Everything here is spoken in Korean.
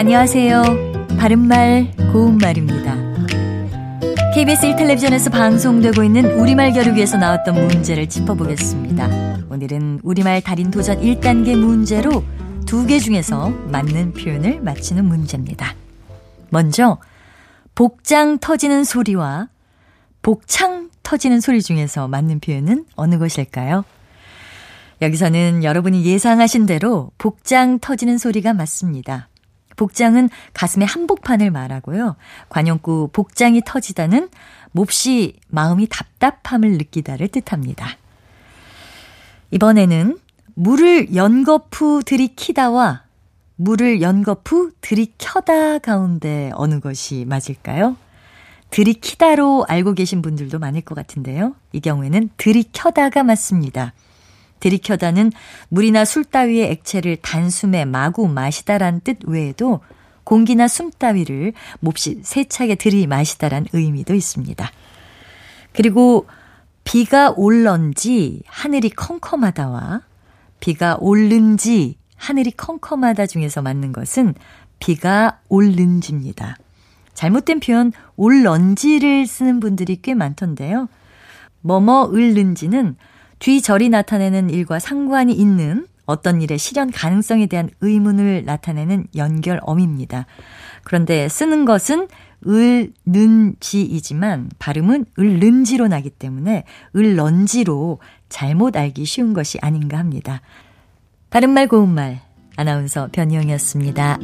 안녕하세요. 바른말, 고운말입니다. KBS 1텔레비전에서 방송되고 있는 우리말 겨루기에서 나왔던 문제를 짚어보겠습니다. 오늘은 우리말 달인 도전 1단계 문제로 두 개 중에서 맞는 표현을 맞히는 문제입니다. 먼저, 복장 터지는 소리와 복창 터지는 소리 중에서 맞는 표현은 어느 것일까요? 여기서는 여러분이 예상하신 대로 복장 터지는 소리가 맞습니다. 복장은 가슴의 한복판을 말하고요. 관용구 복장이 터지다는 몹시 마음이 답답함을 느끼다를 뜻합니다. 이번에는 물을 연거푸 들이키다와 물을 연거푸 들이켜다 가운데 어느 것이 맞을까요? 들이키다로 알고 계신 분들도 많을 것 같은데요. 이 경우에는 들이켜다가 맞습니다. 들이켜다는 물이나 술 따위의 액체를 단숨에 마구 마시다란 뜻 외에도 공기나 숨 따위를 몹시 세차게 들이마시다란 의미도 있습니다. 그리고 비가 올런지 하늘이 컴컴하다와 비가 올른지 하늘이 컴컴하다 중에서 맞는 것은 비가 올른지입니다. 잘못된 표현 올런지를 쓰는 분들이 꽤 많던데요. 뭐뭐 을는지는 뒤절이 나타내는 일과 상관이 있는 어떤 일의 실현 가능성에 대한 의문을 나타내는 연결어입니다. 그런데 쓰는 것은 을 는 지이지만 발음은 을 는 지로 나기 때문에 을 런 지로 잘못 알기 쉬운 것이 아닌가 합니다. 바른말 고운말 아나운서 변희영이었습니다.